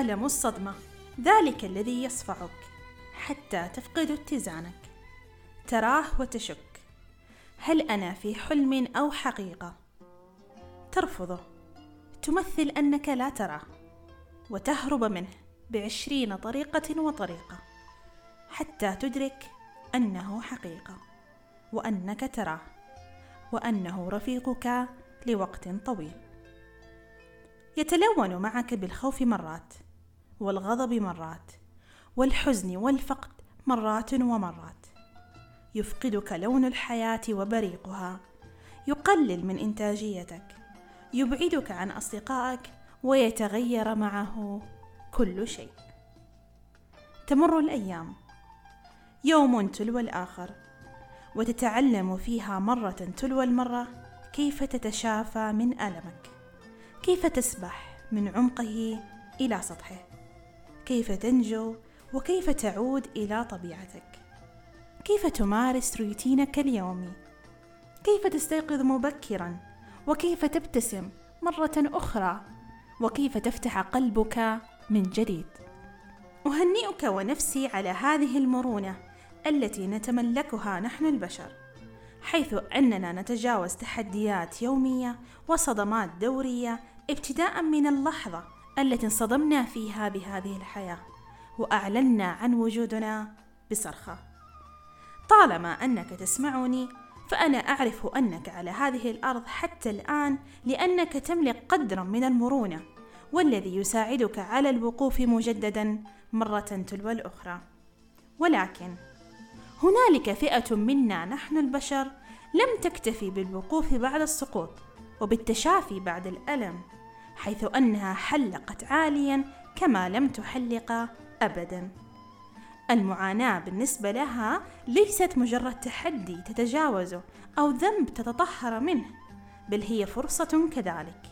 ألم الصدمة. ذلك الذي يصفعك حتى تفقد اتزانك. تراه وتشك. هل أنا في حلم أو حقيقة؟ ترفضه. تمثل أنك لا تراه وتهرب منه بعشرين طريقة وطريقة حتى تدرك أنه حقيقة وأنك تراه وأنه رفيقك لوقت طويل. يتلون معك بالخوف مرات. والغضب مرات والحزن والفقد مرات ومرات. يفقدك لون الحياة وبريقها يقلل من إنتاجيتك يبعدك عن أصدقائك ويتغير معه كل شيء. تمر الأيام يوم تلو الآخر وتتعلم فيها مرة تلو المرة كيف تتشافى من ألمك كيف تسبح من عمقه إلى سطحه. كيف تنجو وكيف تعود إلى طبيعتك؟ كيف تمارس روتينك اليومي؟ كيف تستيقظ مبكرا؟ وكيف تبتسم مرة أخرى؟ وكيف تفتح قلبك من جديد؟ أهنئك ونفسي على هذه المرونة التي نتملكها نحن البشر حيث أننا نتجاوز تحديات يومية وصدمات دورية ابتداء من اللحظة التي انصدمنا فيها بهذه الحياة وأعلنا عن وجودنا بصرخة. طالما أنك تسمعني فأنا أعرف أنك على هذه الأرض حتى الآن لأنك تملك قدرا من المرونة والذي يساعدك على الوقوف مجددا مرة تلو الأخرى. ولكن هنالك فئة منا نحن البشر لم تكتفي بالوقوف بعد السقوط وبالتشافي بعد الألم. حيث أنها حلقت عاليا كما لم تحلق ابدا. المعاناة بالنسبة لها ليست مجرد تحدي تتجاوزه أو ذنب تتطهر منه بل هي فرصة كذلك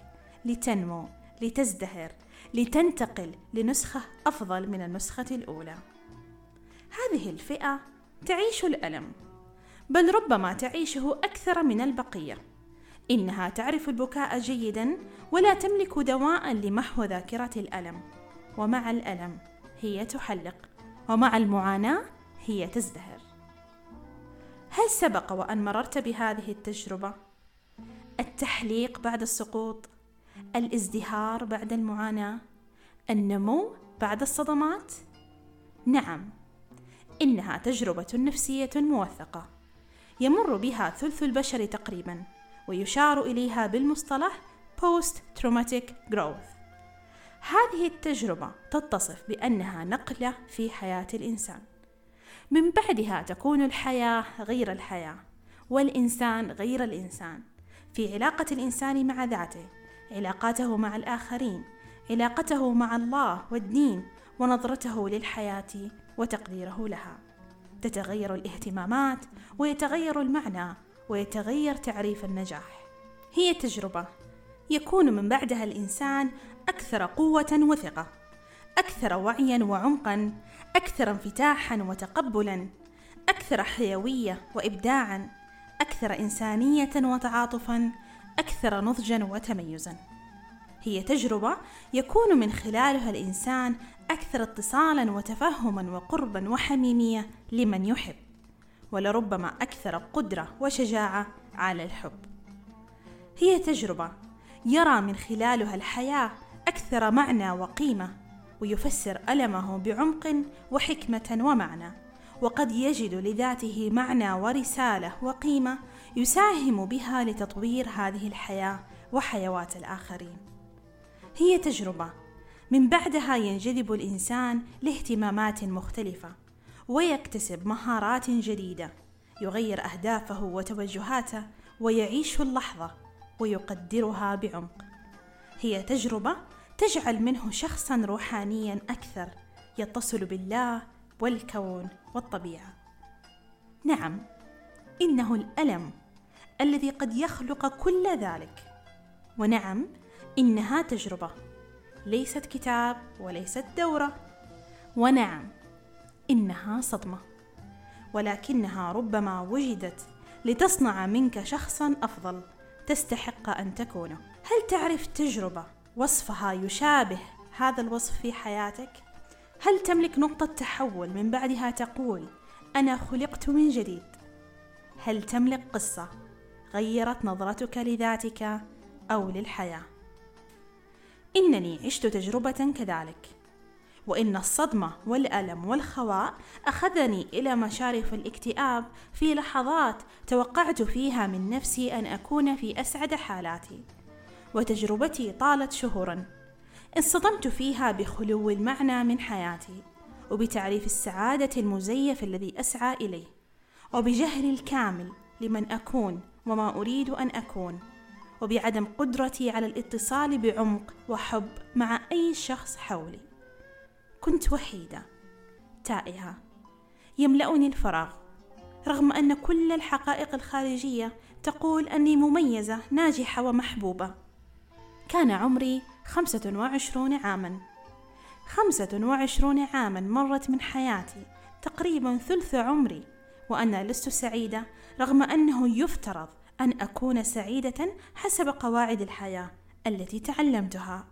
لتنمو لتزدهر لتنتقل لنسخة أفضل من النسخة الأولى. هذه الفئة تعيش الألم بل ربما تعيشه أكثر من البقية. إنها تعرف البكاء جيدا ولا تملك دواء لمحو ذاكرة الألم. ومع الألم هي تحلق ومع المعاناة هي تزدهر. هل سبق وأن مررت بهذه التجربة؟ التحليق بعد السقوط الازدهار بعد المعاناة النمو بعد الصدمات؟ نعم إنها تجربة نفسية موثقة يمر بها ثلث البشر تقريبا. ويشار إليها بالمصطلح Post Traumatic Growth. هذه التجربة تتصف بأنها نقلة في حياة الإنسان. من بعدها تكون الحياة غير الحياة والإنسان غير الإنسان. في علاقة الإنسان مع ذاته علاقاته مع الآخرين علاقته مع الله والدين ونظرته للحياة وتقديره لها. تتغير الاهتمامات ويتغير المعنى ويتغير تعريف النجاح. هي تجربة. يكون من بعدها الإنسان أكثر قوة وثقة أكثر وعيا وعمقا أكثر انفتاحا وتقبلا أكثر حيوية وإبداعا أكثر إنسانية وتعاطفا أكثر نضجا وتميزا. هي تجربة يكون من خلالها الإنسان أكثر اتصالا وتفهما وقربا وحميمية لمن يحب. ولربما أكثر قدرة وشجاعة على الحب. هي تجربة يرى من خلالها الحياة أكثر معنى وقيمة ويفسر ألمه بعمق وحكمة ومعنى وقد يجد لذاته معنى ورسالة وقيمة يساهم بها لتطوير هذه الحياة وحيوات الآخرين. هي تجربة من بعدها ينجذب الإنسان لاهتمامات مختلفة ويكتسب مهارات جديدة يغير أهدافه وتوجهاته ويعيش اللحظة ويقدرها بعمق. هي تجربة تجعل منه شخصا روحانيا أكثر يتصل بالله والكون والطبيعة. نعم إنه الألم الذي قد يخلق كل ذلك. ونعم إنها تجربة. ليست كتاب وليست دورة. ونعم إنها صدمة ولكنها ربما وجدت لتصنع منك شخصا أفضل تستحق أن تكونه هل تعرف تجربة وصفها يشابه هذا الوصف في حياتك؟ هل تملك نقطة تحول من بعدها تقول أنا خلقت من جديد؟ هل تملك قصة غيرت نظرتك لذاتك أو للحياة؟ إنني عشت تجربة كذلك وإن الصدمة والألم والخواء أخذني إلى مشارف الاكتئاب في لحظات توقعت فيها من نفسي أن أكون في أسعد حالاتي وتجربتي طالت شهورا. انصدمت فيها بخلو المعنى من حياتي وبتعريف السعادة المزيف الذي أسعى إليه وبجهل الكامل لمن أكون وما أريد أن أكون وبعدم قدرتي على الاتصال بعمق وحب مع أي شخص حولي. كنت وحيدة تائهة يملأني الفراغ رغم أن كل الحقائق الخارجية تقول أني مميزة ناجحة ومحبوبة. كان عمري خمسة وعشرون عاما. خمسة وعشرون عاما مرت من حياتي تقريبا ثلث عمري وأنا لست سعيدة رغم أنه يفترض أن أكون سعيدة حسب قواعد الحياة التي تعلمتها.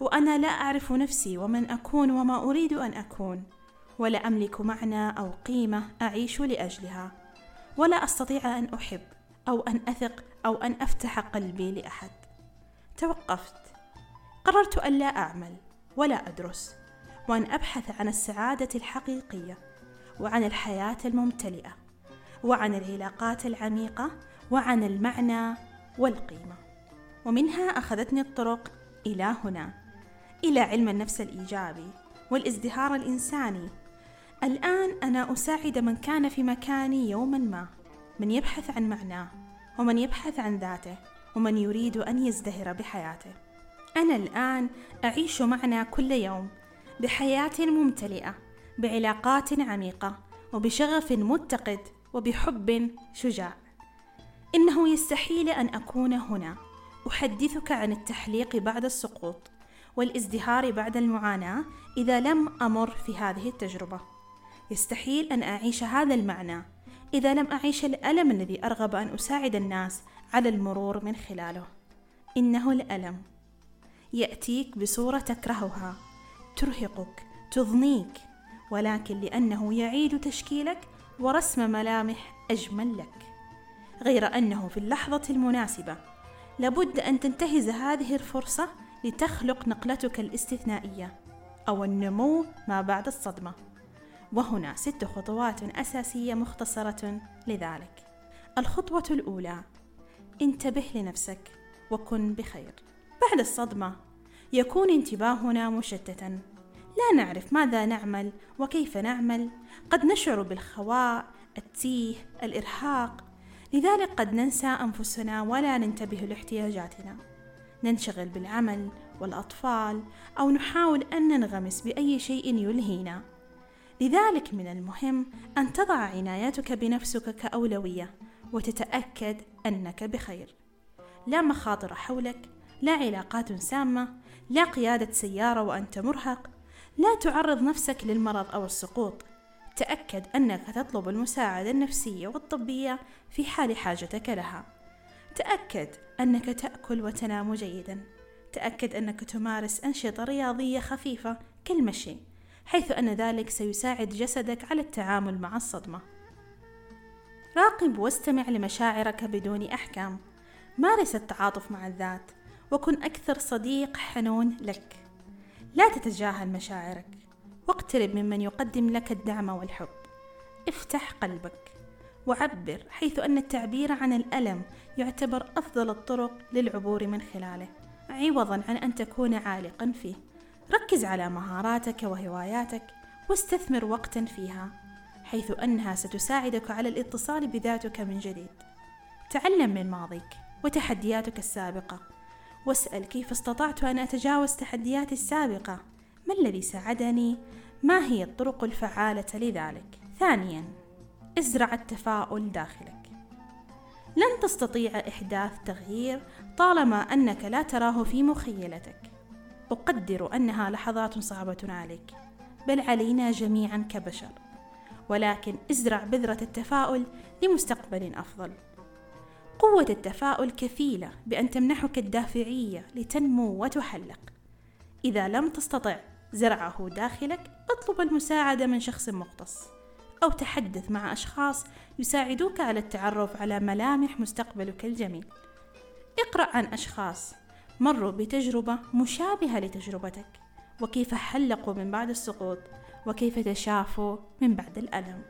وأنا لا أعرف نفسي ومن أكون وما أريد أن أكون. ولا أملك معنى أو قيمة أعيش لأجلها. ولا أستطيع أن أحب أو أن أثق أو أن أفتح قلبي لأحد. توقفت. قررت ألا أعمل ولا أدرس. وأن أبحث عن السعادة الحقيقية. وعن الحياة الممتلئة. وعن العلاقات العميقة. وعن المعنى والقيمة. ومنها أخذتني الطرق إلى هنا. إلى علم النفس الإيجابي والازدهار الإنساني. الآن أنا أساعد من كان في مكاني يوما ما من يبحث عن معناه ومن يبحث عن ذاته ومن يريد أن يزدهر بحياته. أنا الآن أعيش معنى كل يوم بحياة ممتلئة بعلاقات عميقة وبشغف متقد وبحب شجاع. إنه يستحيل أن أكون هنا. أحدثك عن التحليق بعد السقوط. والازدهار بعد المعاناة إذا لم أمر في هذه التجربة. يستحيل أن أعيش هذا المعنى إذا لم أعيش الألم الذي أرغب أن أساعد الناس على المرور من خلاله. إنه الألم. يأتيك بصورة تكرهها. ترهقك. تضنيك. ولكن لأنه يعيد تشكيلك ورسم ملامح أجمل لك. غير أنه في اللحظة المناسبة لابد أن تنتهز هذه الفرصة لتخلق نقلتك الاستثنائية أو النمو ما بعد الصدمة. وهنا ست خطوات أساسية مختصرة لذلك. الخطوة الأولى انتبه لنفسك وكن بخير. بعد الصدمة يكون انتباهنا مشتتا. لا نعرف ماذا نعمل وكيف نعمل. قد نشعر بالخواء التيه الإرهاق. لذلك قد ننسى أنفسنا ولا ننتبه لاحتياجاتنا. ننشغل بالعمل والأطفال أو نحاول أن ننغمس بأي شيء يلهينا. لذلك من المهم أن تضع عنايتك بنفسك كأولوية وتتأكد أنك بخير. لا مخاطر حولك لا علاقات سامة لا قيادة سيارة وأنت مرهق لا تعرض نفسك للمرض أو السقوط. تأكد أنك تطلب المساعدة النفسية والطبية في حال حاجتك لها. تأكد أنك تأكل وتنام جيدا. تأكد أنك تمارس أنشطة رياضية خفيفة كالمشي حيث أن ذلك سيساعد جسدك على التعامل مع الصدمة. راقب واستمع لمشاعرك بدون أحكام. مارس التعاطف مع الذات وكن أكثر صديق حنون لك. لا تتجاهل مشاعرك واقترب ممن يقدم لك الدعم والحب. افتح قلبك. وعبر حيث أن التعبير عن الألم يعتبر أفضل الطرق للعبور من خلاله عوضا عن أن تكون عالقا فيه. ركز على مهاراتك وهواياتك واستثمر وقتا فيها حيث أنها ستساعدك على الاتصال بذاتك من جديد. تعلم من ماضيك وتحدياتك السابقة واسأل كيف استطعت أن أتجاوز تحدياتي السابقة. ما الذي ساعدني؟ ما هي الطرق الفعالة لذلك؟ ثانيا ازرع التفاؤل داخلك. لن تستطيع إحداث تغيير طالما أنك لا تراه في مخيلتك. أقدر أنها لحظات صعبة عليك بل علينا جميعا كبشر. ولكن ازرع بذرة التفاؤل لمستقبل أفضل. قوة التفاؤل كفيلة بأن تمنحك الدافعية لتنمو وتحلق. إذا لم تستطع زرعه داخلك اطلب المساعدة من شخص مختص. أو تحدث مع أشخاص يساعدوك على التعرف على ملامح مستقبلك الجميل. اقرأ عن أشخاص مروا بتجربة مشابهة لتجربتك وكيف حلقوا من بعد السقوط وكيف تشافوا من بعد الألم.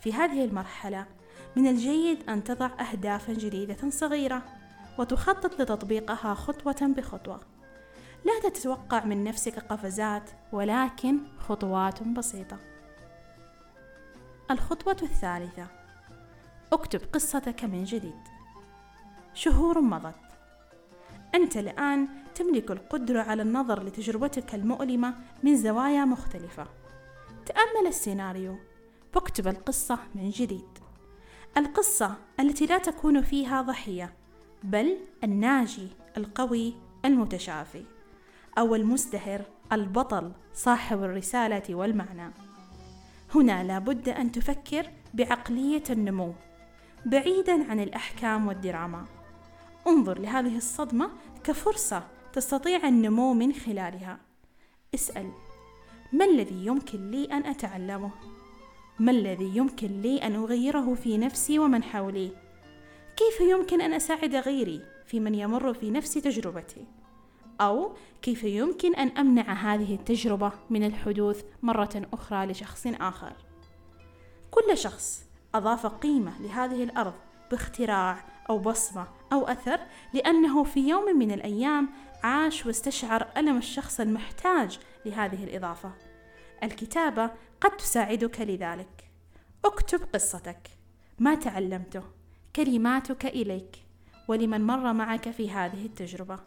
في هذه المرحلة من الجيد أن تضع أهدافا جديدة صغيرة وتخطط لتطبيقها خطوة بخطوة. لا تتوقع من نفسك قفزات ولكن خطوات بسيطة. الخطوة الثالثة. اكتب قصتك من جديد. شهور مضت. أنت الآن تملك القدرة على النظر لتجربتك المؤلمة من زوايا مختلفة. تأمل السيناريو. واكتب القصة من جديد. القصة التي لا تكون فيها ضحية بل الناجي القوي المتشافي أو المزدهر البطل صاحب الرسالة والمعنى. هنا لابد أن تفكر بعقلية النمو بعيدا عن الأحكام والدراما انظر لهذه الصدمة كفرصة تستطيع النمو من خلالها اسأل ما الذي يمكن لي أن أتعلمه؟ ما الذي يمكن لي أن أغيره في نفسي ومن حولي؟ كيف يمكن أن أساعد غيري في من يمر في نفس تجربتي؟ أو كيف يمكن أن أمنع هذه التجربة من الحدوث مرة أخرى لشخص آخر؟ كل شخص أضاف قيمة لهذه الأرض باختراع أو بصمة أو أثر لأنه في يوم من الأيام عاش واستشعر ألم الشخص المحتاج لهذه الإضافة. الكتابة قد تساعدك لذلك. اكتب قصتك، ما تعلمته، كلماتك إليك، ولمن مر معك في هذه التجربة.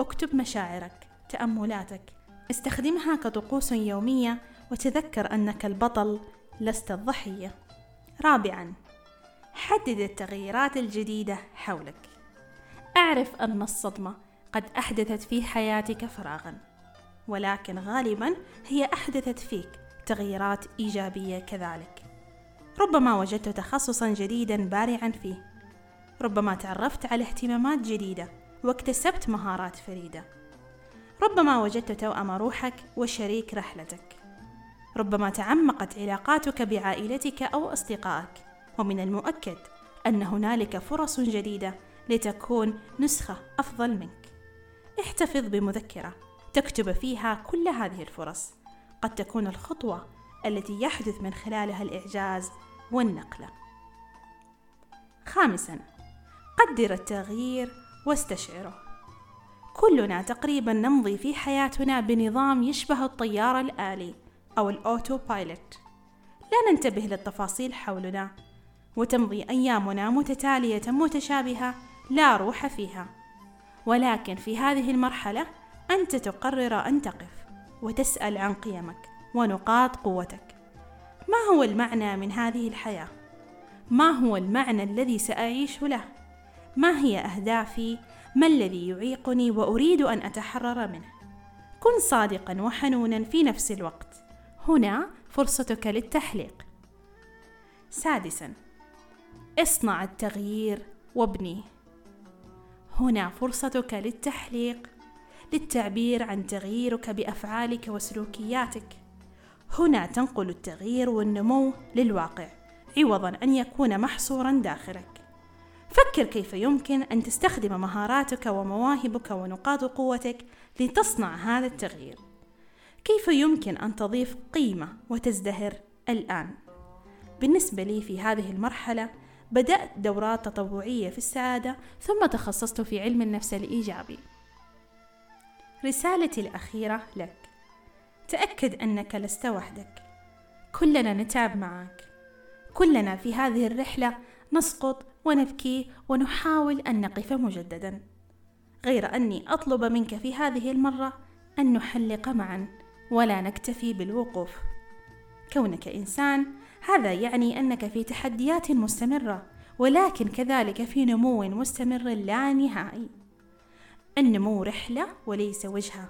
اكتب مشاعرك، تأملاتك، استخدمها كطقوس يومية وتذكر أنك البطل لست الضحية. رابعا حدد التغييرات الجديدة حولك. اعرف أن الصدمة قد أحدثت في حياتك فراغا ولكن غالبا هي أحدثت فيك تغييرات إيجابية كذلك. ربما وجدت تخصصا جديدا بارعا فيه. ربما تعرفت على اهتمامات جديدة. واكتسبت مهارات فريدة ربما وجدت توأم روحك وشريك رحلتك ربما تعمقت علاقاتك بعائلتك أو أصدقائك ومن المؤكد أن هنالك فرص جديدة لتكون نسخة أفضل منك. احتفظ بمذكرة تكتب فيها كل هذه الفرص، قد تكون الخطوة التي يحدث من خلالها الإعجاز والنقلة. خامسا قدر التغيير واستشعره. كلنا تقريبا نمضي في حياتنا بنظام يشبه الطيار الآلي أو الأوتو بايلوت. لا ننتبه للتفاصيل حولنا وتمضي أيامنا متتالية متشابهة لا روح فيها ولكن في هذه المرحلة أنت تقرر أن تقف وتسأل عن قيمك ونقاط قوتك ما هو المعنى من هذه الحياة؟ ما هو المعنى الذي سأعيش له؟ ما هي أهدافي؟ ما الذي يعيقني وأريد أن أتحرر منه؟ كن صادقا وحنونا في نفس الوقت. هنا فرصتك للتحليق. سادسا اصنع التغيير وابني. هنا فرصتك للتحليق للتعبير عن تغييرك بأفعالك وسلوكياتك. هنا تنقل التغيير والنمو للواقع عوضا أن يكون محصورا داخلك. فكر كيف يمكن أن تستخدم مهاراتك ومواهبك ونقاط قوتك لتصنع هذا التغيير. كيف يمكن أن تضيف قيمة وتزدهر الآن؟ بالنسبة لي في هذه المرحلة بدأت دورات تطوعية في السعادة ثم تخصصت في علم النفس الإيجابي. رسالتي الأخيرة لك. تأكد أنك لست وحدك. كلنا نتعب معك. كلنا في هذه الرحلة نسقط ونبكي ونحاول أن نقف مجددا. غير أني أطلب منك في هذه المرة أن نحلق معا ولا نكتفي بالوقوف. كونك إنسان هذا يعني أنك في تحديات مستمرة ولكن كذلك في نمو مستمر لا نهائي. النمو رحلة وليس وجهة.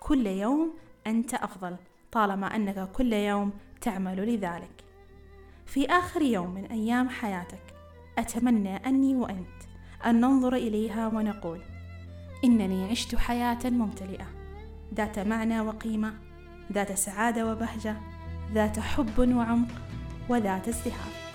كل يوم أنت أفضل طالما أنك كل يوم تعمل لذلك. في آخر يوم من أيام حياتك أتمنى أني وأنت أن ننظر إليها ونقول إنني عشت حياة ممتلئة ذات معنى وقيمة ذات سعادة وبهجة ذات حب وعمق وذات ازدهار.